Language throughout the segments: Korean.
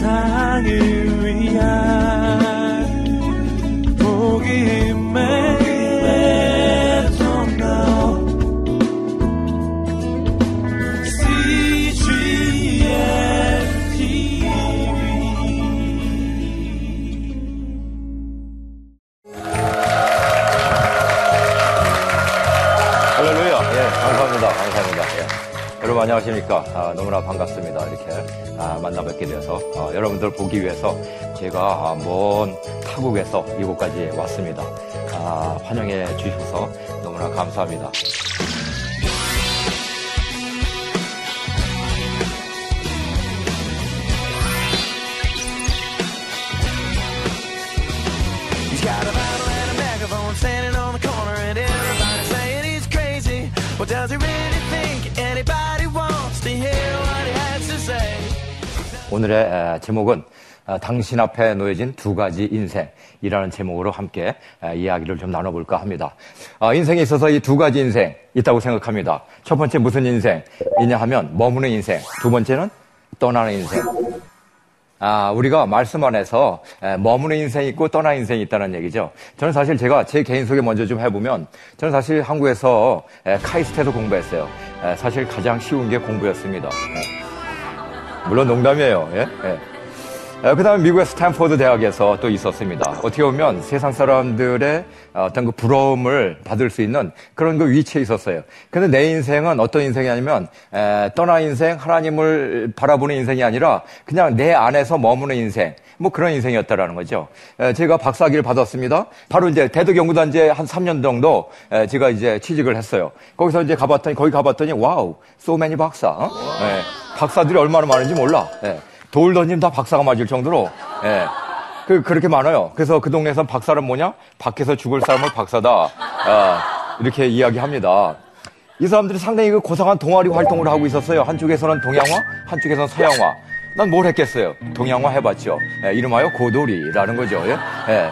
세상을 위한 안녕하십니까. 아, 너무나 반갑습니다. 이렇게 아, 만나 뵙게 되어서 어, 여러분들 보기 위해서 제가 아, 먼 타국에서 이곳까지 왔습니다. 아, 환영해 주셔서 너무나 감사합니다. 오늘의 제목은 어, 당신 앞에 놓여진 두 가지 인생이라는 제목으로 함께 이야기를 좀 나눠볼까 합니다. 어, 인생에 있어서 이 두 가지 인생 있다고 생각합니다. 첫 번째 무슨 인생이냐 하면 머무는 인생. 두 번째는 떠나는 인생. 아, 우리가 말씀 안에서 머무는 인생이 있고 떠나 인생이 있다는 얘기죠. 저는 사실 제가 제 개인 소개 먼저 좀 해보면 저는 사실 한국에서 카이스트에서 공부했어요. 사실 가장 쉬운 게 공부였습니다. 물론 농담이에요. 예? 예. 어, 그 다음에 미국의 스탠포드 대학에서 또 있었습니다. 어떻게 보면 세상 사람들의 어떤 그 부러움을 받을 수 있는 그런 그 위치에 있었어요. 근데 내 인생은 어떤 인생이냐면 에, 떠나 인생, 하나님을 바라보는 인생이 아니라 그냥 내 안에서 머무는 인생. 뭐 그런 인생이었다라는 거죠. 에, 제가 박사학위를 받았습니다. 바로 이제 대덕 연구단지에 한 3년 정도 에, 제가 이제 취직을 했어요. 거기서 이제 가봤더니 거기 가봤더니 wow, so many 박사. 어? 에, 박사들이 얼마나 많은지 몰라. 예. 돌 던지면 다 박사가 맞을 정도로 예. 그, 그렇게 많아요. 그래서 그 동네에서 박사는 뭐냐? 밖에서 죽을 사람을 박사다. 아, 이렇게 이야기합니다. 이 사람들이 상당히 그 고상한 동아리 활동을 하고 있었어요. 한쪽에서는 동양화, 한쪽에서는 서양화. 난 뭘 했겠어요? 동양화 해봤죠. 예, 이름하여 고도리라는 거죠. 예? 예.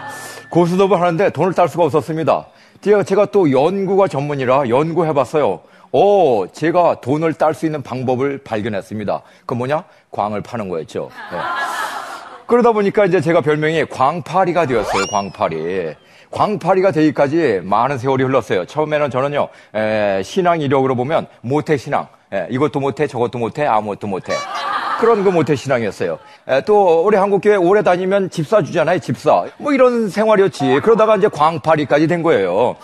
고수톱을 하는데 돈을 딸 수가 없었습니다. 제가 또 연구가 전문이라 연구해봤어요. 오, 제가 돈을 딸 수 있는 방법을 발견했습니다. 그 뭐냐? 광을 파는 거였죠. 네. 그러다 보니까 이제 제가 별명이 광파리가 되었어요, 광파리. 광파리가 되기까지 많은 세월이 흘렀어요. 처음에는 저는요, 에, 신앙 이력으로 보면 모태 신앙. 에, 이것도 못해, 저것도 못해, 아무것도 못해. 그런 그 모태 신앙이었어요. 에, 또 우리 한국교회 오래 다니면 집사 주잖아요, 집사. 뭐 이런 생활이었지. 그러다가 이제 광파리까지 된 거예요.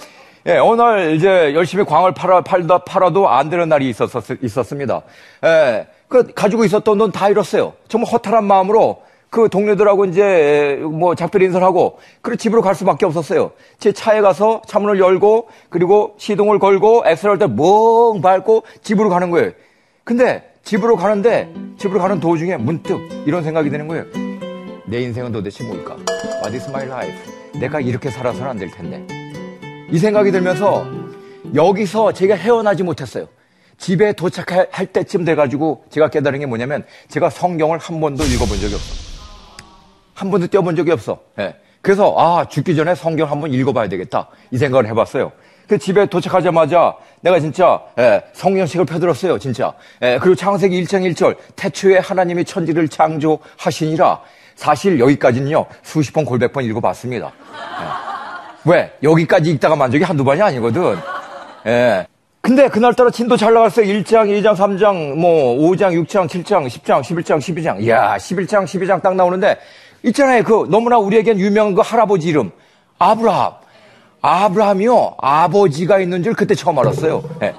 예, 어느 날 이제 열심히 광을 팔아, 팔다 팔아도 안 되는 날이 있었, 있었습니다. 예, 그 가지고 있었던 돈 다 잃었어요. 정말 허탈한 마음으로 그 동료들하고 이제 뭐 작별 인사를 하고 그리고 집으로 갈 수밖에 없었어요. 제 차에 가서 차문을 열고 그리고 시동을 걸고 엑셀럴 때멍 밟고 집으로 가는 거예요. 근데 집으로 가는데 집으로 가는 도중에 문득 이런 생각이 드는 거예요. 내 인생은 도대체 뭘까? What is my life? 내가 이렇게 살아서는 안 될 텐데. 이 생각이 들면서 여기서 제가 헤어나지 못했어요. 집에 도착할 때쯤 돼가지고 제가 깨달은 게 뭐냐면 제가 성경을 한 번도 읽어본 적이 없어. 한 번도 떼어본 적이 없어. 예. 그래서 아 죽기 전에 성경 한번 읽어봐야 되겠다 이 생각을 해봤어요. 그 집에 도착하자마자 내가 진짜 예, 성경책을 펴들었어요. 진짜. 예, 그리고 창세기 1장 1절 태초에 하나님이 천지를 창조하시니라 사실 여기까지는요 수십 번 골백 번 읽어봤습니다. 예. 왜? 여기까지 읽다가 만족이 한두 번이 아니거든. 예. 근데 그날따라 진도 잘 나갔어요. 1장, 2장, 3장, 뭐, 5장, 6장, 7장, 10장, 11장, 12장. 이야, 11장, 12장 딱 나오는데, 있잖아요. 그, 너무나 우리에겐 유명한 그 할아버지 이름. 아브라함. 아브라함이요. 아버지가 있는 줄 그때 처음 알았어요. 예.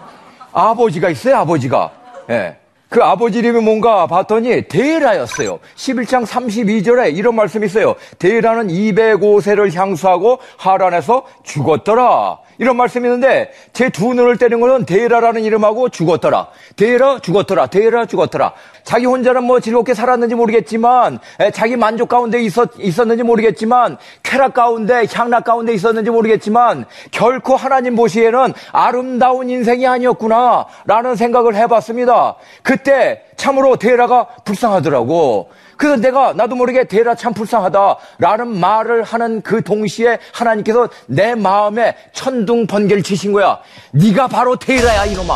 아버지가 있어요, 아버지가. 예. 그 아버지 이름이 뭔가 봤더니 데라였어요. 11장 32절에 이런 말씀이 있어요. 데라는 205세를 향수하고 하란에서 죽었더라. 이런 말씀이 있는데 제 두 눈을 때린 것은 데라라는 이름하고 죽었더라. 데라 죽었더라. 데라 죽었더라. 자기 혼자는 뭐 즐겁게 살았는지 모르겠지만 자기 만족 가운데 있었, 있었는지 모르겠지만 쾌락 가운데 향락 가운데 있었는지 모르겠지만 결코 하나님 보시기에는 아름다운 인생이 아니었구나 라는 생각을 해봤습니다. 그때 참으로 데라가 불쌍하더라고. 그래서 내가 나도 모르게 데라 참 불쌍하다라는 말을 하는 그 동시에 하나님께서 내 마음에 천둥 번개를 치신 거야. 네가 바로 데라야 이놈아.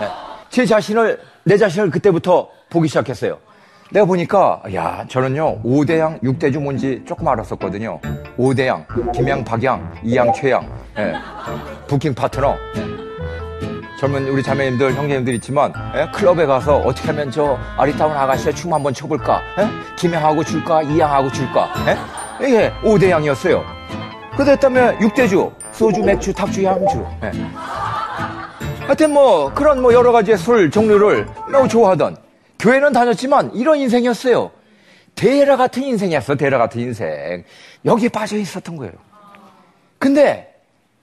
네. 제 자신을 내 자신을 그때부터 보기 시작했어요. 내가 보니까 야 저는요 5대양 6대주 뭔지 조금 알았었거든요 5대양 김양 박양 이양 최양 예. 부킹 파트너 젊은 우리 자매님들 형제님들 있지만 예? 클럽에 가서 어떻게 하면 저 아리따운 아가씨와 춤 한번 춰볼까 예? 김양하고 줄까 이양하고 줄까 예? 이게 5대 양이었어요 그랬다면 6대주 소주 맥주 탁주 양주 예. 하여튼 뭐 그런 뭐 여러 가지의 술 종류를 매우 좋아하던 교회는 다녔지만 이런 인생이었어요. 대라 같은 인생이었어, 대라 같은 인생. 여기에 빠져 있었던 거예요. 근데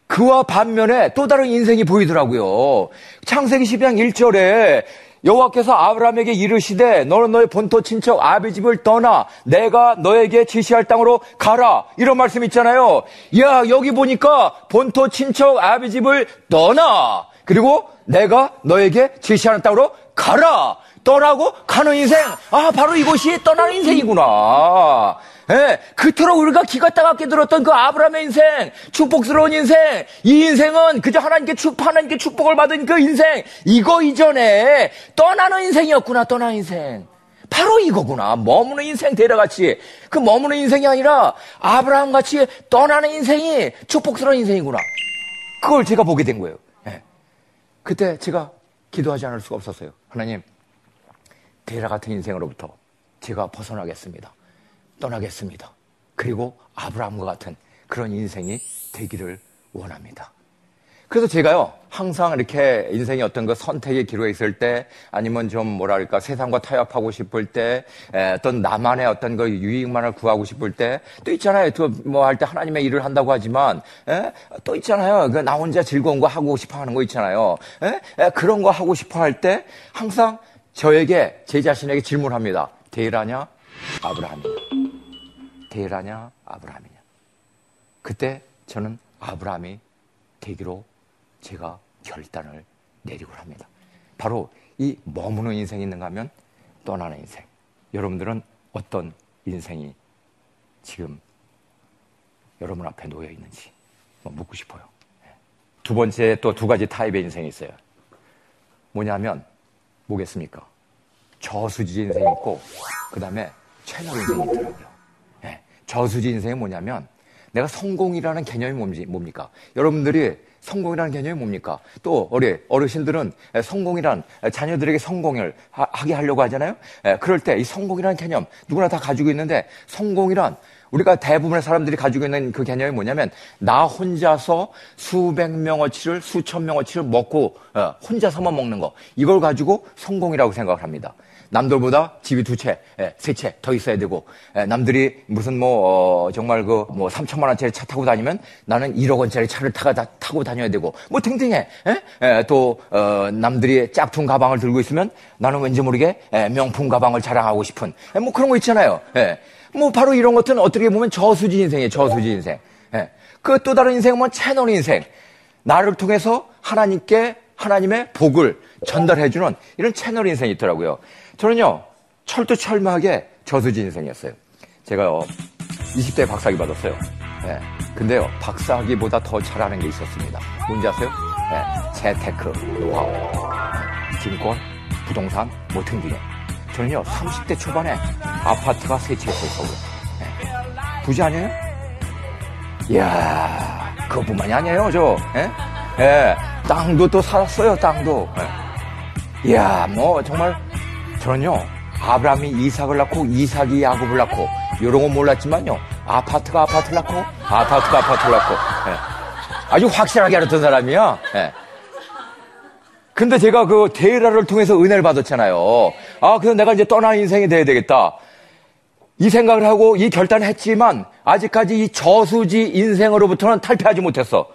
그와 반면에 또 다른 인생이 보이더라고요. 창세기 12장 1절에 여호와께서 아브라함에게 이르시되 너는 너의 본토 친척 아비 집을 떠나 내가 너에게 지시할 땅으로 가라 이런 말씀 있잖아요. 야 여기 보니까 본토 친척 아비 집을 떠나 그리고 내가 너에게 지시하는 땅으로 가라 떠나고 가는 인생. 아, 바로 이것이 떠나는 인생이구나. 예, 그토록 우리가 기가 따갑게 들었던 그 아브라함의 인생, 축복스러운 인생, 이 인생은 그저 하나님께 축, 하나님께 축복을 받은 그 인생, 이거 이전에 떠나는 인생이었구나, 떠나는 인생. 바로 이거구나. 머무는 인생 대라같이. 그 머무는 인생이 아니라 아브라함 같이 떠나는 인생이 축복스러운 인생이구나. 그걸 제가 보게 된 거예요. 예. 그때 제가 기도하지 않을 수가 없었어요. 하나님, 데라 같은 인생으로부터 제가 벗어나겠습니다. 떠나겠습니다. 그리고 아브라함과 같은 그런 인생이 되기를 원합니다. 그래서 제가요, 항상 이렇게 인생의 어떤 그 선택의 기로에 있을 때, 아니면 좀 뭐랄까, 세상과 타협하고 싶을 때, 어떤 나만의 어떤 그 유익만을 구하고 싶을 때, 또 있잖아요. 또 뭐 할 때 하나님의 일을 한다고 하지만, 에? 또 있잖아요. 그 나 혼자 즐거운 거 하고 싶어 하는 거 있잖아요. 에? 그런 거 하고 싶어 할 때, 항상 저에게 제 자신에게 질문합니다. 데라냐 아브라함이냐? 데라냐 아브라함이냐? 그때 저는 아브라함이 되기로 제가 결단을 내리고 합니다. 바로 이 머무는 인생이 있는가 하면 떠나는 인생. 여러분들은 어떤 인생이 지금 여러분 앞에 놓여 있는지 뭐 묻고 싶어요. 두 번째 또 두 가지 타입의 인생이 있어요. 뭐냐면 뭐겠습니까? 저수지 인생이 있고, 그 다음에 채널 인생이 있더라고요. 네. 저수지 인생이 뭐냐면, 내가 성공이라는 개념이 뭔지, 뭡니까? 여러분들이 성공이라는 개념이 뭡니까? 또, 어리, 어르신들은 성공이란 자녀들에게 성공을 하, 게 하려고 하잖아요? 예, 그럴 때 이 성공이라는 개념, 누구나 다 가지고 있는데, 성공이란 우리가 대부분의 사람들이 가지고 있는 그 개념이 뭐냐면 나 혼자서 수백 명어치를 수천 명어치를 먹고 어, 혼자서만 먹는 거 이걸 가지고 성공이라고 생각을 합니다. 남들보다 집이 두 채, 예, 세채 더 있어야 되고 예, 남들이 무슨 뭐 어, 정말 그 뭐 3천만 원짜리 차 타고 다니면 나는 1억 원짜리 차를 타가, 타고 다녀야 되고 뭐 등등해. 예? 또 어, 남들이 짝퉁 가방을 들고 있으면 나는 왠지 모르게 명품 가방을 자랑하고 싶은 뭐 그런 거 있잖아요. 뭐 바로 이런 것들은 어떻게 보면 저수지 인생이에요. 저수지 인생. 예. 그 또 다른 인생은 뭐 채널 인생. 나를 통해서 하나님께 하나님의 복을 전달해주는 이런 채널 인생이 있더라고요. 저는요, 철두철미하게 저수지 인생이었어요. 제가요, 20대 박사학위 받았어요. 예. 근데요, 박사학위보다 더 잘하는 게 있었습니다. 뭔지 아세요? 예. 재테크, 노하우, 증권, 부동산, 뭐 등등에. 저는요, 30대 초반에 아파트가 세채 있어요, 서울에. 네. 부지 아니에요? 이야, 그것뿐만이 아니에요, 저. 예? 예, 땅도 또 살았어요, 땅도. 예. 이야, 뭐, 정말, 저는요, 아브라함이 이삭을 낳고, 이삭이 야곱을 낳고, 이런 건 몰랐지만요, 아파트가 아파트를 낳고, 아파트가 아파트를 낳고, 예. 아주 확실하게 알았던 사람이야. 예. 근데 제가 그 데이라를 통해서 은혜를 받았잖아요. 아, 그래서 내가 이제 떠난 인생이 돼야 되겠다. 이 생각을 하고 이 결단을 했지만 아직까지 이 저수지 인생으로부터는 탈피하지 못했어.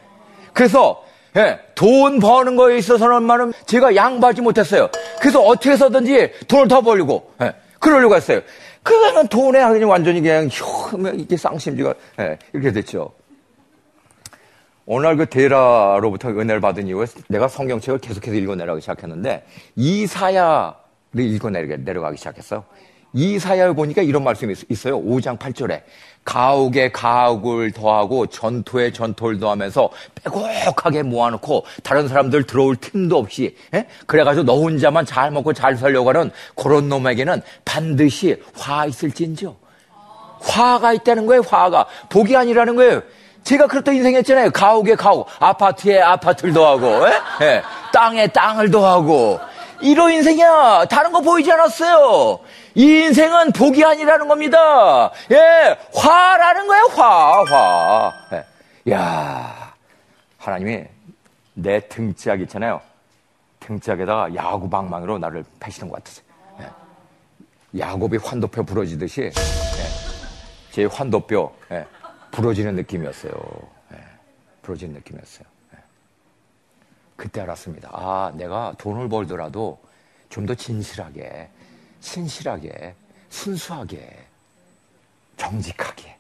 그래서 예, 돈 버는 거에 있어서는만은 제가 양보하지 못했어요. 그래서 어떻게 해서든지 돈을 더 벌리고 예, 그러려고 했어요. 그거는 돈에 그냥 완전히 그냥 휴, 이게 쌍심지가 예, 이렇게 됐죠. 오늘 그 데라로부터 은혜를 받은 이후에 내가 성경책을 계속해서 읽어내려가기 시작했는데 이사야를 읽어 내려가기 시작했어요. 이사야에 보니까 이런 말씀이 있어요. 5장 8절에 가옥에 가옥을 더하고 전토에 전토를 더하면서 빼곡하게 모아놓고 다른 사람들 들어올 틈도 없이 에? 예? 그래가지고 너 혼자만 잘 먹고 잘 살려고 하는 그런 놈에게는 반드시 화 있을진저 화가 있다는 거예요 화가 복이 아니라는 거예요 제가 그렇다 인생했잖아요 가옥에 가옥 아파트에 아파트를 더하고 에? 예? 에. 예. 땅에 땅을 더하고 이런 인생이야 다른 거 보이지 않았어요 이 인생은 복이 아니라는 겁니다. 예, 화라는 거예요, 화, 화. 예. 야 하나님이 내 등짝 있잖아요. 등짝에다가 야구방망이로 나를 패시는 것 같으세요. 예. 야곱이 환도뼈 부러지듯이 예. 제 환도뼈 예. 부러지는 느낌이었어요. 예. 부러지는 느낌이었어요. 예. 그때 알았습니다. 아, 내가 돈을 벌더라도 좀 더 진실하게 신실하게, 순수하게, 정직하게.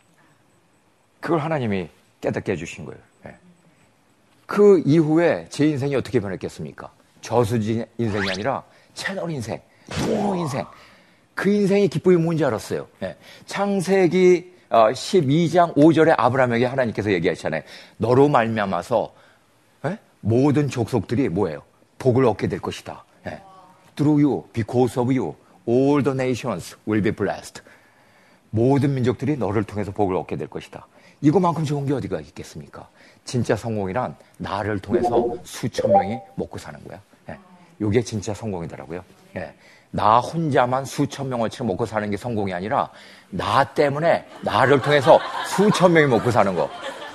그걸 하나님이 깨닫게 해주신 거예요. 네. 그 이후에 제 인생이 어떻게 변했겠습니까? 저수지 인생이 아니라 채널 인생, 통로 인생. 그 인생의 기쁨이 뭔지 알았어요. 네. 창세기 12장 어, 5절에 아브라함에게 하나님께서 얘기하시잖아요. 너로 말미암아서 네? 모든 족속들이 뭐예요? 복을 얻게 될 것이다. Through you, because of you, All the nations will be blessed. 모든 민족들이 너를 통해서 복을 얻게 될 것이다. 이거만큼 좋은 게 어디가 있겠습니까? 진짜 성공이란 나를 통해서 수천 명이 먹고 사는 거야. 예. 이게 진짜 성공이더라고요. 예. 나 혼자만 수천 명어치 먹고 사는 게 성공이 아니라 나 때문에 나를 통해서 수천 명이 먹고 사는 거.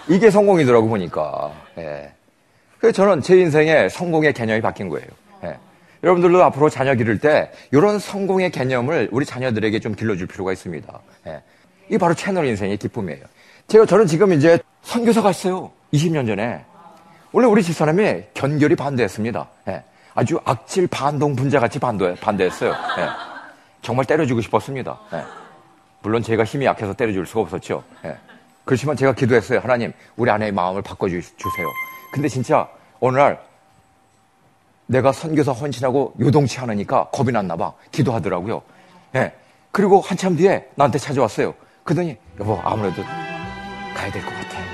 이게 성공이더라고 보니까. 예. 그래서 저는 제 인생에 성공의 개념이 바뀐 거예요. 예. 여러분들도 앞으로 자녀 기를 때 이런 성공의 개념을 우리 자녀들에게 좀 길러줄 필요가 있습니다. 예. 이 바로 채널 인생의 기쁨이에요. 제가 저는 지금 이제 선교사 갔어요. 20년 전에. 원래 우리 집사람이 견결히 반대했습니다. 예. 아주 악질 반동 분자같이 반대, 반대했어요. 예. 정말 때려주고 싶었습니다. 예. 물론 제가 힘이 약해서 때려줄 수가 없었죠. 예. 그렇지만 제가 기도했어요. 하나님, 우리 아내의 마음을 바꿔주세요. 근데 진짜 어느 날 내가 선교사 헌신하고 요동치 않으니까 겁이 났나 봐. 기도하더라고요. 예. 그리고 한참 뒤에 나한테 찾아왔어요. 그러더니 여보 아무래도 가야 될 것 같아요.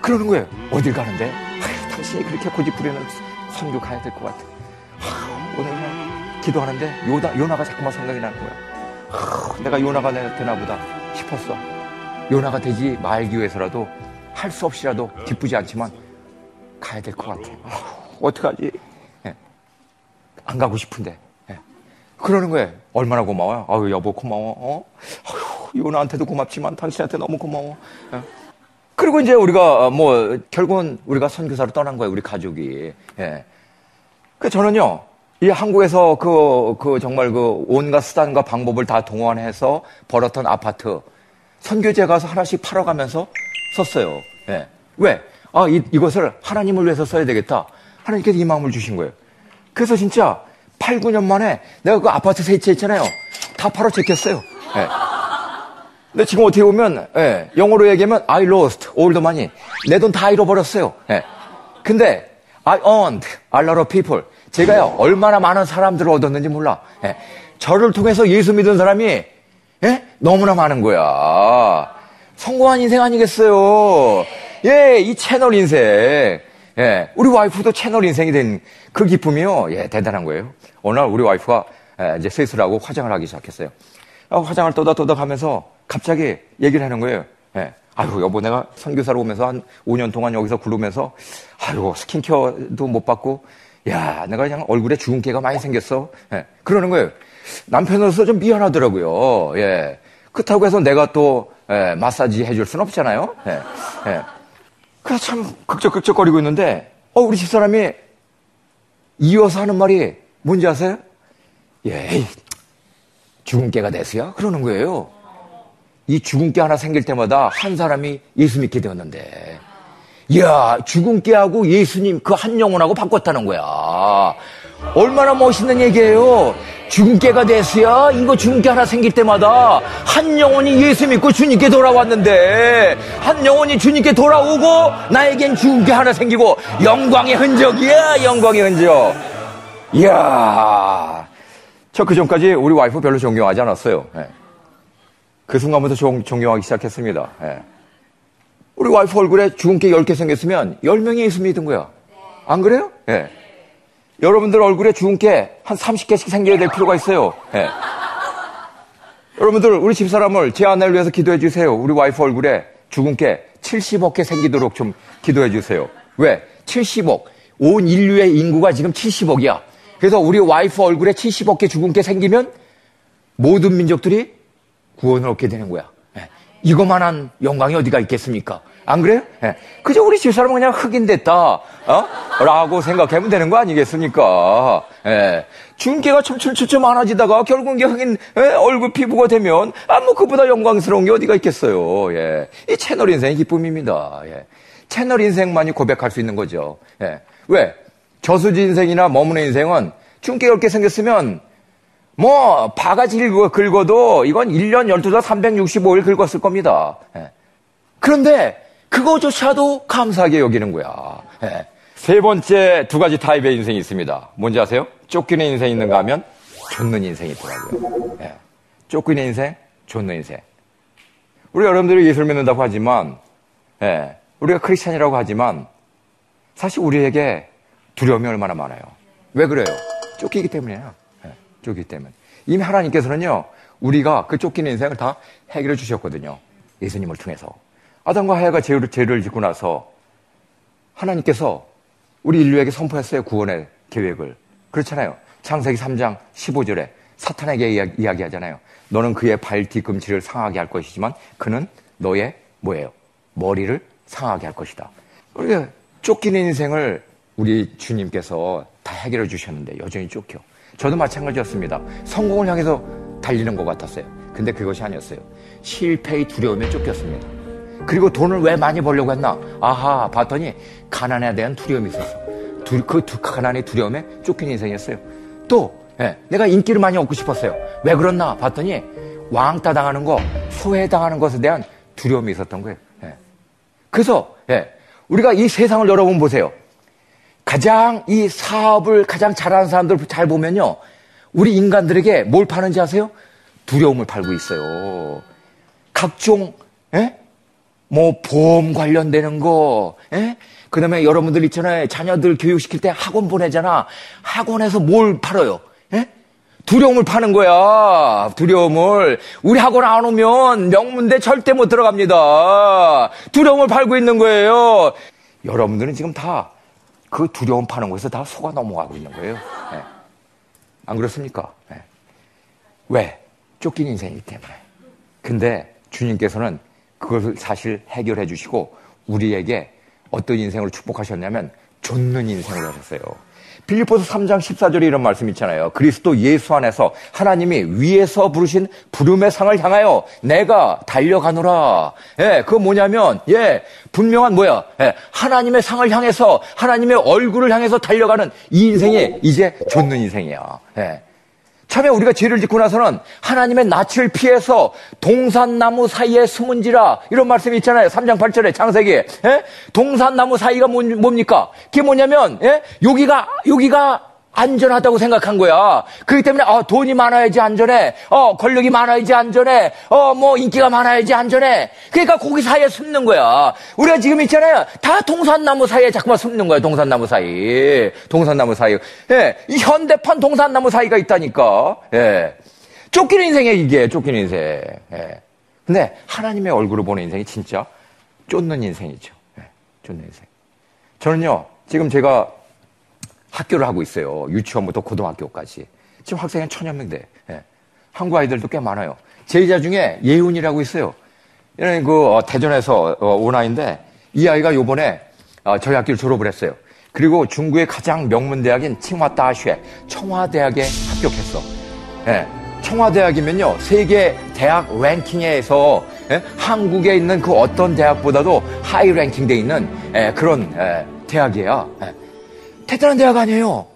그러는 거예요. 어딜 가는데? 아유, 당신이 그렇게 고집부리는 선교 가야 될 것 같아. 아, 오늘 날 기도하는데 요다, 요나가 자꾸만 생각이 나는 거야. 아, 내가 요나가 되나 보다 싶었어. 요나가 되지 말기 위해서라도 할 수 없이라도 기쁘지 않지만 가야 될 것 같아. 아, 어떡하지? 예. 안 가고 싶은데. 예. 그러는 거예요. 얼마나 고마워요. 아유, 여보, 고마워. 어? 아유, 요나한테도 고맙지만 당신한테 너무 고마워. 예. 그리고 이제 우리가, 어, 뭐, 결국은 우리가 선교사로 떠난 거예요. 우리 가족이. 예. 그 저는요, 이 한국에서 그, 그 정말 그 온갖 수단과 방법을 다 동원해서 벌었던 아파트, 선교제 가서 하나씩 팔아가면서 썼어요. 예. 왜? 아, 이, 이것을 하나님을 위해서 써야 되겠다. 하나님께서 이 마음을 주신 거예요. 그래서 진짜 8, 9년 만에 내가 그 아파트 세채했잖아요. 다 팔아 제꼈어요. 네. 근데 지금 어떻게 보면 네, 영어로 얘기하면 I lost all the money. 내 돈 다 잃어버렸어요. 네. 근데 I earned a lot of people. 제가요 얼마나 많은 사람들을 얻었는지 몰라. 네. 저를 통해서 예수 믿은 사람이 너무나 많은 거야. 성공한 인생 아니겠어요? 예, 이 채널 인생. 예, 우리 와이프도 채널 인생이 된 그 기쁨이요. 예, 대단한 거예요. 어느 날 우리 와이프가 예, 이제 세수를 하고 화장을 하기 시작했어요. 아, 화장을 떠다떠다 가면서 갑자기 얘기를 하는 거예요. 예. 아유, 여보, 내가 선교사로 오면서 한 5년 동안 여기서 굴르면서, 아유, 스킨케어도 못 받고, 야, 내가 그냥 얼굴에 주근깨가 많이 생겼어. 예. 그러는 거예요. 남편으로서 좀 미안하더라고요. 예. 그렇다고 해서 내가 또, 예, 마사지 해줄 순 없잖아요. 예. 예. 그래서 참 극적극적거리고 있는데, 어, 우리 집사람이 이어서 하는 말이 뭔지 아세요? 예, 죽은 깨가 됐어요? 그러는 거예요. 이 죽은 깨 하나 생길 때마다 한 사람이 예수 믿게 되었는데, 이야, 죽은 깨하고 예수님 그 한 영혼하고 바꿨다는 거야. 얼마나 멋있는 얘기예요. 깨가 됐어야 이거 깨 하나 생길 때마다 한 영혼이 예수 믿고 주님께 돌아왔는데 한 영혼이 주님께 돌아오고 나에겐 깨 하나 생기고 영광의 흔적이야 영광의 흔적 이야 저 그 전까지 우리 와이프 별로 존경하지 않았어요. 예. 그 순간부터 존, 경하기 시작했습니다. 예. 우리 와이프 얼굴에 주근깨 10개 생겼으면 10명이 예수 믿은 거야. 안 그래요? 예. 여러분들 얼굴에 주근깨 한 30개씩 생겨야 될 필요가 있어요. 예. 여러분들 우리 집사람을 제 아내를 위해서 기도해 주세요. 우리 와이프 얼굴에 주근깨 70억 개 생기도록 좀 기도해 주세요. 왜? 70억. 온 인류의 인구가 지금 70억이야. 그래서 우리 와이프 얼굴에 70억 개 주근깨 생기면 모든 민족들이 구원을 얻게 되는 거야. 예. 이거만한 영광이 어디가 있겠습니까? 안 그래요? 예. 그저 우리 집사람은 그냥 흑인 됐다, 어? 라고 생각하면 되는 거 아니겠습니까? 예. 중계가 첨첨첨첨 많아지다가 결국은 흑인 예? 얼굴 피부가 되면 아, 뭐 그보다 영광스러운 게 어디가 있겠어요. 예. 이 채널 인생의 기쁨입니다. 예. 채널 인생만이 고백할 수 있는 거죠. 예. 왜? 저수지 인생이나 머무는 인생은 중계 10개 생겼으면 뭐 바가지 긁어도 이건 1년 12달 365일 긁었을 겁니다. 예. 그런데 그거조차도 감사하게 여기는 거야. 예. 세 번째 두 가지 타입의 인생이 있습니다. 뭔지 아세요? 쫓기는 인생이 있는가 하면 쫓는 인생이 있더라고요. 예. 쫓기는 인생, 쫓는 인생. 우리 여러분들이 예수를 믿는다고 하지만, 예. 우리가 크리스찬이라고 하지만, 사실 우리에게 두려움이 얼마나 많아요. 왜 그래요? 쫓기기 때문이에요. 쫓기 때문에. 이미 하나님께서는요, 우리가 그 쫓기는 인생을 다 해결해 주셨거든요. 예수님을 통해서. 아담과 하야가 죄를, 죄를 짓고 나서 하나님께서 우리 인류에게 선포했어요. 구원의 계획을. 그렇잖아요. 창세기 3장 15절에 사탄에게 이야기, 하잖아요 너는 그의 발 뒤꿈치를 상하게 할 것이지만 그는 너의 뭐예요? 머리를 상하게 할 것이다. 우리가 쫓기는 인생을 우리 주님께서 다 해결해 주셨는데 여전히 쫓겨. 저도 마찬가지였습니다. 성공을 향해서 달리는 것 같았어요. 근데 그것이 아니었어요. 실패의 두려움에 쫓겼습니다. 그리고 돈을 왜 많이 벌려고 했나? 아하, 봤더니 가난에 대한 두려움이 있었어. 두, 그 두, 가난의 두려움에 쫓긴 인생이었어요. 또, 예, 내가 인기를 많이 얻고 싶었어요. 왜 그렇나? 봤더니 왕따 당하는 거, 소외 당하는 것에 대한 두려움이 있었던 거예요. 예. 그래서, 예, 우리가 이 세상을 여러분 보세요. 가장 이 사업을 가장 잘하는 사람들 잘 보면요. 우리 인간들에게 뭘 파는지 아세요? 두려움을 팔고 있어요. 각종, 예? 뭐, 보험 관련되는 거, 예? 그 다음에 여러분들 있잖아요. 자녀들 교육시킬 때 학원 보내잖아. 학원에서 뭘 팔아요? 예? 두려움을 파는 거야. 두려움을. 우리 학원 안 오면 명문대 절대 못 들어갑니다. 두려움을 팔고 있는 거예요. 여러분들은 지금 다 그 두려움 파는 곳에서 다 속아 넘어가고 있는 거예요. 네. 안 그렇습니까? 네. 왜? 쫓긴 인생이기 때문에. 근데 주님께서는 그것을 사실 해결해 주시고 우리에게 어떤 인생을 축복하셨냐면 좇는 인생을 하셨어요. 빌리포스 3장 14절에 이런 말씀 있잖아요. 그리스도 예수 안에서 하나님이 위에서 부르신 부름의 상을 향하여 내가 달려가노라. 예, 그거 뭐냐면, 예, 분명한 뭐야. 예, 하나님의 상을 향해서, 하나님의 얼굴을 향해서 달려가는 이 인생이 이제 좇는 인생이야. 예. 참에 우리가 죄를 짓고 나서는 하나님의 낯을 피해서 동산나무 사이에 숨은지라 이런 말씀이 있잖아요. 3장 8절에 창세기. 에? 동산나무 사이가 뭡니까? 그게 뭐냐면 에? 여기가 여기가 안전하다고 생각한 거야. 그렇기 때문에 어, 돈이 많아야지 안전해. 어, 권력이 많아야지 안전해. 어, 뭐 인기가 많아야지 안전해. 그러니까 거기 사이에 숨는 거야. 우리가 지금 있잖아요. 다 동산나무 사이에 자꾸만 숨는 거야. 동산나무 사이. 동산나무 사이. 예. 이 현대판 동산나무 사이가 있다니까. 예. 쫓기는 인생이야, 이게. 쫓기는 인생. 예. 근데 하나님의 얼굴을 보는 인생이 진짜 쫓는 인생이죠. 예. 쫓는 인생. 저는요, 지금 제가 학교를 하고 있어요. 유치원부터 고등학교까지. 지금 학생이 천여 명 돼. 예. 한국 아이들도 꽤 많아요. 제자 중에 예훈이라고 있어요. 얘는 그 어, 대전에서 어, 온 아이인데 이 아이가 요번에 어, 저희 학교를 졸업을 했어요. 그리고 중국의 가장 명문 대학인 칭화다쉐 청화대학에 합격했어. 예. 청화대학이면요 세계 대학 랭킹에서 예? 한국에 있는 그 어떤 대학보다도 하이 랭킹돼 있는 예, 그런 예, 대학이에요. 예. 대단한 대학 아니에요.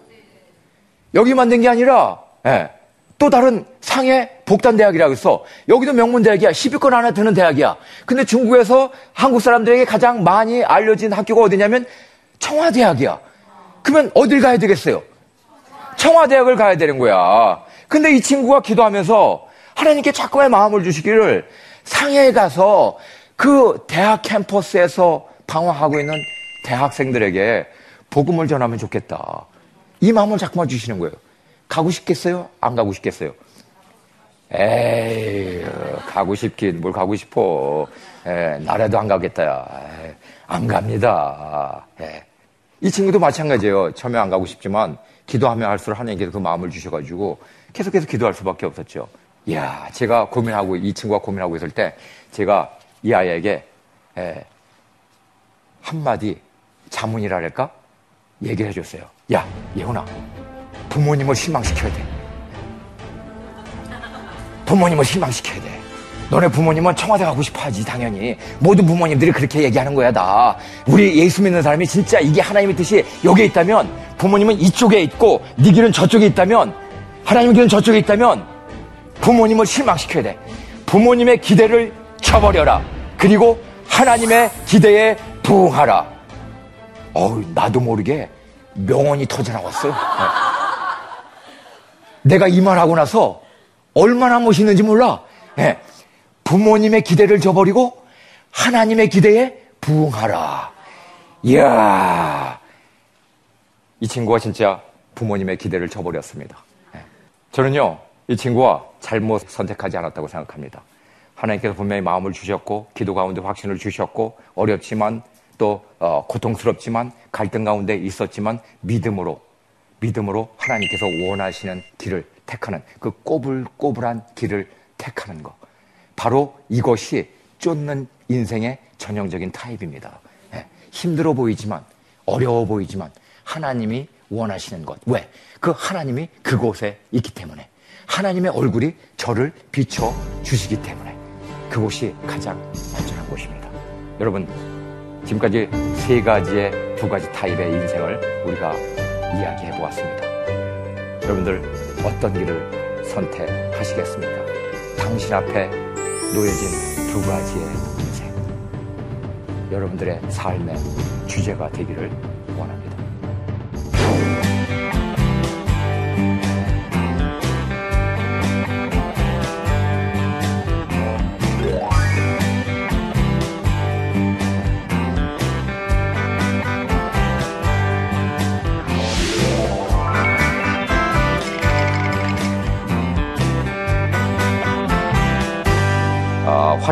여기 만든 게 아니라 예, 또 다른 상해 복단대학이라고 해서 여기도 명문대학이야. 10위권 안에 드는 대학이야. 근데 중국에서 한국 사람들에게 가장 많이 알려진 학교가 어디냐면 청와대학이야. 그러면 어딜 가야 되겠어요? 청와대학을 가야 되는 거야. 근데 이 친구가 기도하면서 하나님께 자꾸의 마음을 주시기를 상해에 가서 그 대학 캠퍼스에서 방황하고 있는 대학생들에게 복음을 전하면 좋겠다. 이 마음을 자꾸만 주시는 거예요. 가고 싶겠어요? 안 가고 싶겠어요? 에이, 가고 싶긴 뭘 가고 싶어. 에, 나라도 안 가겠다. 야. 안 갑니다. 에. 이 친구도 마찬가지예요. 처음에 안 가고 싶지만 기도하면 할수록 하나님께서 그 마음을 주셔가지고 계속해서 기도할 수밖에 없었죠. 이야, 제가 고민하고 이 친구가 고민하고 있을 때 제가 이 아이에게 에, 한마디 자문이라 할까 얘기를 해줬어요. 야, 예훈아, 부모님을 실망시켜야 돼. 부모님을 실망시켜야 돼. 너네 부모님은 청와대 가고 싶어 하지, 당연히. 모든 부모님들이 그렇게 얘기하는 거야, 다. 우리 예수 믿는 사람이 진짜 이게 하나님의 뜻이 여기에 있다면, 부모님은 이쪽에 있고, 네 길은 저쪽에 있다면, 하나님의 길은 저쪽에 있다면, 부모님을 실망시켜야 돼. 부모님의 기대를 쳐버려라. 그리고 하나님의 기대에 부응하라. 어우, 나도 모르게 명언이 터져 나왔어요. 네. 내가 이 말 하고 나서 얼마나 멋있는지 몰라. 네. 부모님의 기대를 저버리고 하나님의 기대에 부응하라. 이야. 이 친구가 진짜 부모님의 기대를 저버렸습니다. 네. 저는요, 이 친구와 잘못 선택하지 않았다고 생각합니다. 하나님께서 분명히 마음을 주셨고, 기도 가운데 확신을 주셨고, 어렵지만 또 어, 고통스럽지만 갈등 가운데 있었지만 믿음으로 믿음으로 하나님께서 원하시는 길을 택하는 그 꼬불꼬불한 길을 택하는 것. 바로 이것이 쫓는 인생의 전형적인 타입입니다. 예, 힘들어 보이지만 어려워 보이지만 하나님이 원하시는 것. 왜? 그 하나님이 그곳에 있기 때문에 하나님의 얼굴이 저를 비춰 주시기 때문에 그곳이 가장 안전한 곳입니다. 여러분 지금까지 세 가지의 두 가지 타입의 인생을 우리가 이야기해 보았습니다. 여러분들 어떤 길을 선택하시겠습니까? 당신 앞에 놓여진 두 가지의 인생. 여러분들의 삶의 주제가 되기를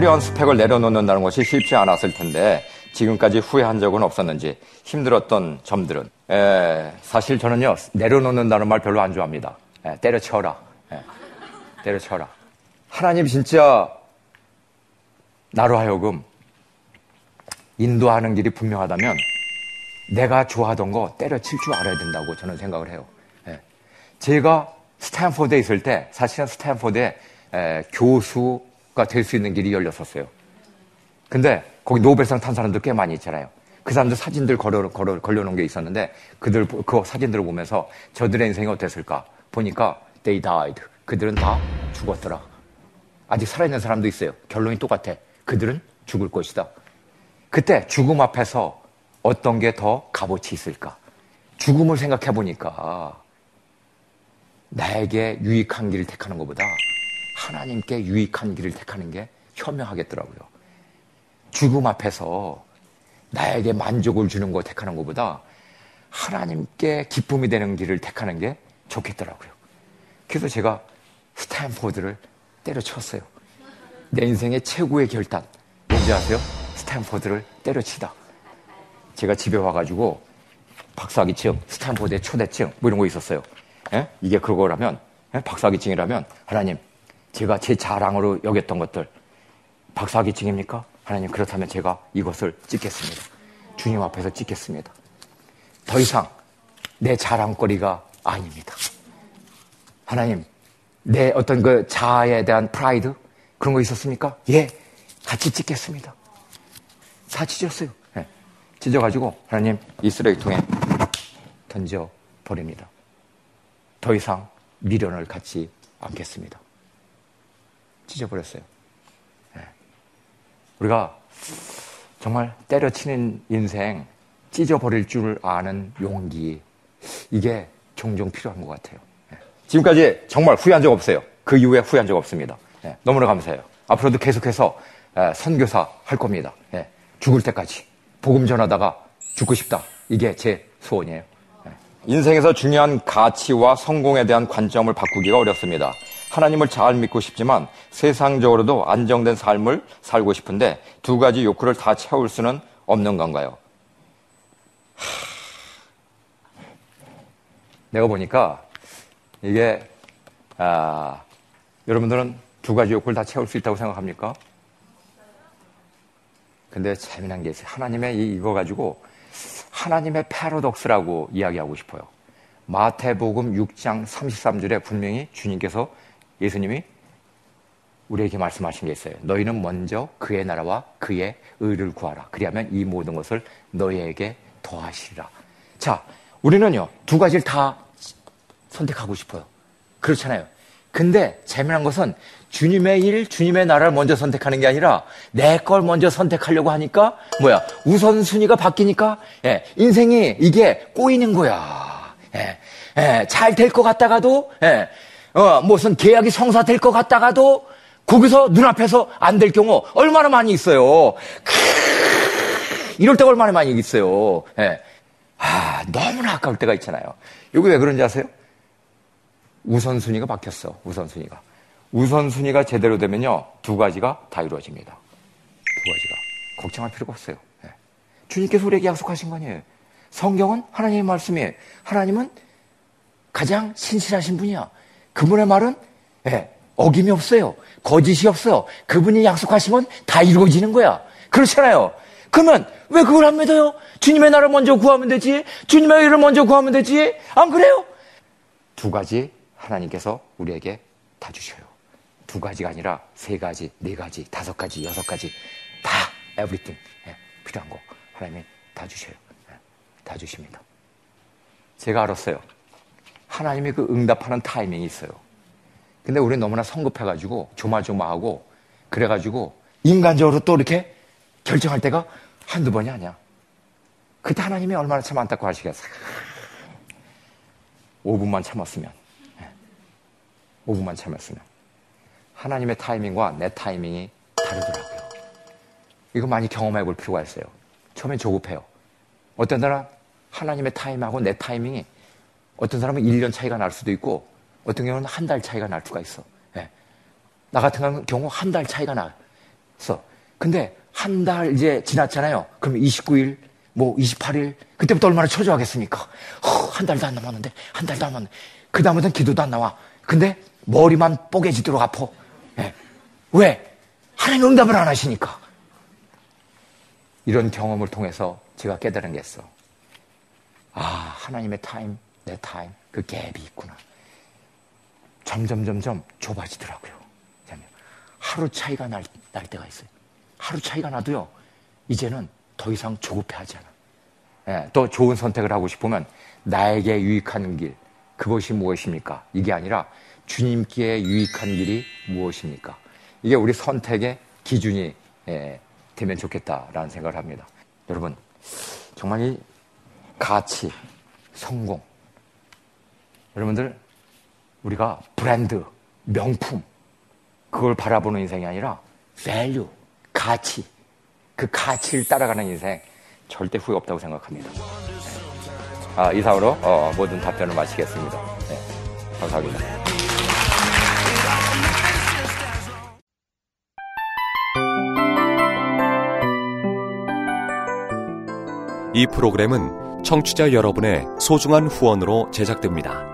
화려한 스펙을 내려놓는다는 것이 쉽지 않았을 텐데 지금까지 후회한 적은 없었는지 힘들었던 점들은 에, 사실 저는요 내려놓는다는 말 별로 안 좋아합니다. 에, 때려쳐라. 에, 때려쳐라. 하나님 진짜 나로 하여금 인도하는 길이 분명하다면 내가 좋아하던 거 때려칠 줄 알아야 된다고 저는 생각을 해요. 예. 제가 스탠포드에 있을 때 사실은 스탠포드에 에, 교수 가 될 수 있는 길이 열렸었어요. 근데 거기 노벨상 탄 사람들 꽤 많이 있잖아요. 그 사람들 사진들 걸어, 걸어, 걸려놓은 게 있었는데 그들, 그 사진들을 보면서 저들의 인생이 어땠을까? 보니까 they died. 그들은 다 죽었더라. 아직 살아있는 사람도 있어요. 결론이 똑같아. 그들은 죽을 것이다. 그때 죽음 앞에서 어떤 게 더 값어치 있을까? 죽음을 생각해 보니까 나에게 유익한 길을 택하는 것보다 하나님께 유익한 길을 택하는 게 현명하겠더라고요. 죽음 앞에서 나에게 만족을 주는 거 택하는 것보다 하나님께 기쁨이 되는 길을 택하는 게 좋겠더라고요. 그래서 제가 스탠포드를 때려쳤어요. 내 인생의 최고의 결단. 뭔지 아세요? 스탠포드를 때려치다. 제가 집에 와가지고 박사학위증, 스탠포드의 초대증, 뭐 이런 거 있었어요. 예? 이게 그거라면, 예? 박사학위증이라면, 하나님, 제가 제 자랑으로 여겼던 것들 박사학위증입니까? 하나님 그렇다면 제가 이것을 찢겠습니다. 주님 앞에서 찢겠습니다. 더 이상 내 자랑거리가 아닙니다. 하나님 내 어떤 그 자아에 대한 프라이드 그런 거 있었습니까? 예, 같이 찢겠습니다. 다 찢었어요. 네. 찢어가지고 하나님 이 쓰레기통에 던져 버립니다. 더 이상 미련을 갖지 않겠습니다. 찢어버렸어요. 네. 우리가 정말 때려치는 인생, 찢어버릴 줄 아는 용기, 이게 종종 필요한 것 같아요. 네. 지금까지 정말 후회한 적 없어요. 그 이후에 후회한 적 없습니다. 예, 너무나 감사해요. 앞으로도 계속해서 예, 선교사 할 겁니다. 예, 죽을 때까지 복음 전하다가 죽고 싶다. 이게 제 소원이에요. 예. 인생에서 중요한 가치와 성공에 대한 관점을 바꾸기가 어렵습니다. 하나님을 잘 믿고 싶지만 세상적으로도 안정된 삶을 살고 싶은데 두 가지 욕구를 다 채울 수는 없는 건가요? 내가 보니까 이게 아, 여러분들은 두 가지 욕구를 다 채울 수 있다고 생각합니까? 근데 재미난 게 있어요. 하나님의 이거 가지고 하나님의 패러독스라고 이야기하고 싶어요. 마태복음 6장 33절에 분명히 주님께서 예수님이 우리에게 말씀하신 게 있어요. 너희는 먼저 그의 나라와 그의 의를 구하라. 그리하면 이 모든 것을 너희에게 더하시리라. 자, 우리는요, 두 가지를 다 선택하고 싶어요. 그렇잖아요. 근데 재미난 것은 주님의 일, 주님의 나라를 먼저 선택하는 게 아니라 내 걸 먼저 선택하려고 하니까 뭐야 우선순위가 바뀌니까 예, 인생이 이게 꼬이는 거야. 예, 예, 잘될 것 같다가도 예, 어, 무슨 계약이 성사될 것 같다가도 거기서 눈앞에서 안 될 경우 얼마나 많이 있어요. 이럴 때가 얼마나 많이 있어요. 예. 아, 너무나 아까울 때가 있잖아요. 여기 왜 그런지 아세요? 우선순위가 바뀌었어. 우선순위가. 우선순위가 제대로 되면요. 두 가지가 다 이루어집니다. 두 가지가. 걱정할 필요가 없어요. 예. 주님께서 우리에게 약속하신 거 아니에요. 성경은 하나님의 말씀이에요. 하나님은 가장 신실하신 분이야. 그분의 말은 예, 어김이 없어요. 거짓이 없어요. 그분이 약속하시면 다 이루어지는 거야. 그렇잖아요. 그러면 왜 그걸 안 믿어요? 주님의 나라 먼저 구하면 되지. 주님의 일을 먼저 구하면 되지. 안 그래요? 두 가지 하나님께서 우리에게 다 주셔요. 두 가지가 아니라 세 가지, 네 가지, 다섯 가지, 여섯 가지 다 everything 예, 필요한 거 하나님이 다 주셔요. 예, 다 주십니다. 제가 알았어요. 하나님이 그 응답하는 타이밍이 있어요. 근데 우리 너무나 성급해가지고 조마조마하고 그래가지고 인간적으로 또 이렇게 결정할 때가 한두 번이 아니야. 그때 하나님이 얼마나 참 안타까워 하시겠어요. 5분만 참았으면. 5분만 참았으면. 하나님의 타이밍과 내 타이밍이 다르더라고요. 이거 많이 경험해 볼 필요가 있어요. 처음엔 조급해요. 어떤 사람 하나님의 타임하고 내 타이밍이 어떤 사람은 1년 차이가 날 수도 있고 어떤 경우는 한 달 차이가 날 수가 있어. 네. 나 같은 경우 한 달 차이가 났어. 근데 한 달 이제 지났잖아요. 그럼 29일, 뭐 28일 그때부터 얼마나 초조하겠습니까? 허, 한 달도 안 남았는데 한 달도 안 남았는데 그 다음부터는 기도도 안 나와. 근데 머리만 뽀개지도록 아파. 네. 왜? 하나님 응답을 안 하시니까. 이런 경험을 통해서 제가 깨달은 게 있어. 아, 하나님의 타임, 내 타임, 그 갭이 있구나. 점점, 점점 좁아지더라고요. 하루 차이가 날, 날 때가 있어요. 하루 차이가 나도요, 이제는 더 이상 조급해 하지 않아. 예, 또 좋은 선택을 하고 싶으면 나에게 유익한 길, 그것이 무엇입니까? 이게 아니라 주님께 유익한 길이 무엇입니까? 이게 우리 선택의 기준이 예, 되면 좋겠다라는 생각을 합니다. 여러분, 정말 이 가치, 성공. 여러분들, 우리가 브랜드, 명품, 그걸 바라보는 인생이 아니라 value, 가치, 그 가치를 따라가는 인생 절대 후회 없다고 생각합니다. 네. 아, 이상으로 어, 모든 답변을 마치겠습니다. 네, 감사합니다. 이 프로그램은 청취자 여러분의 소중한 후원으로 제작됩니다.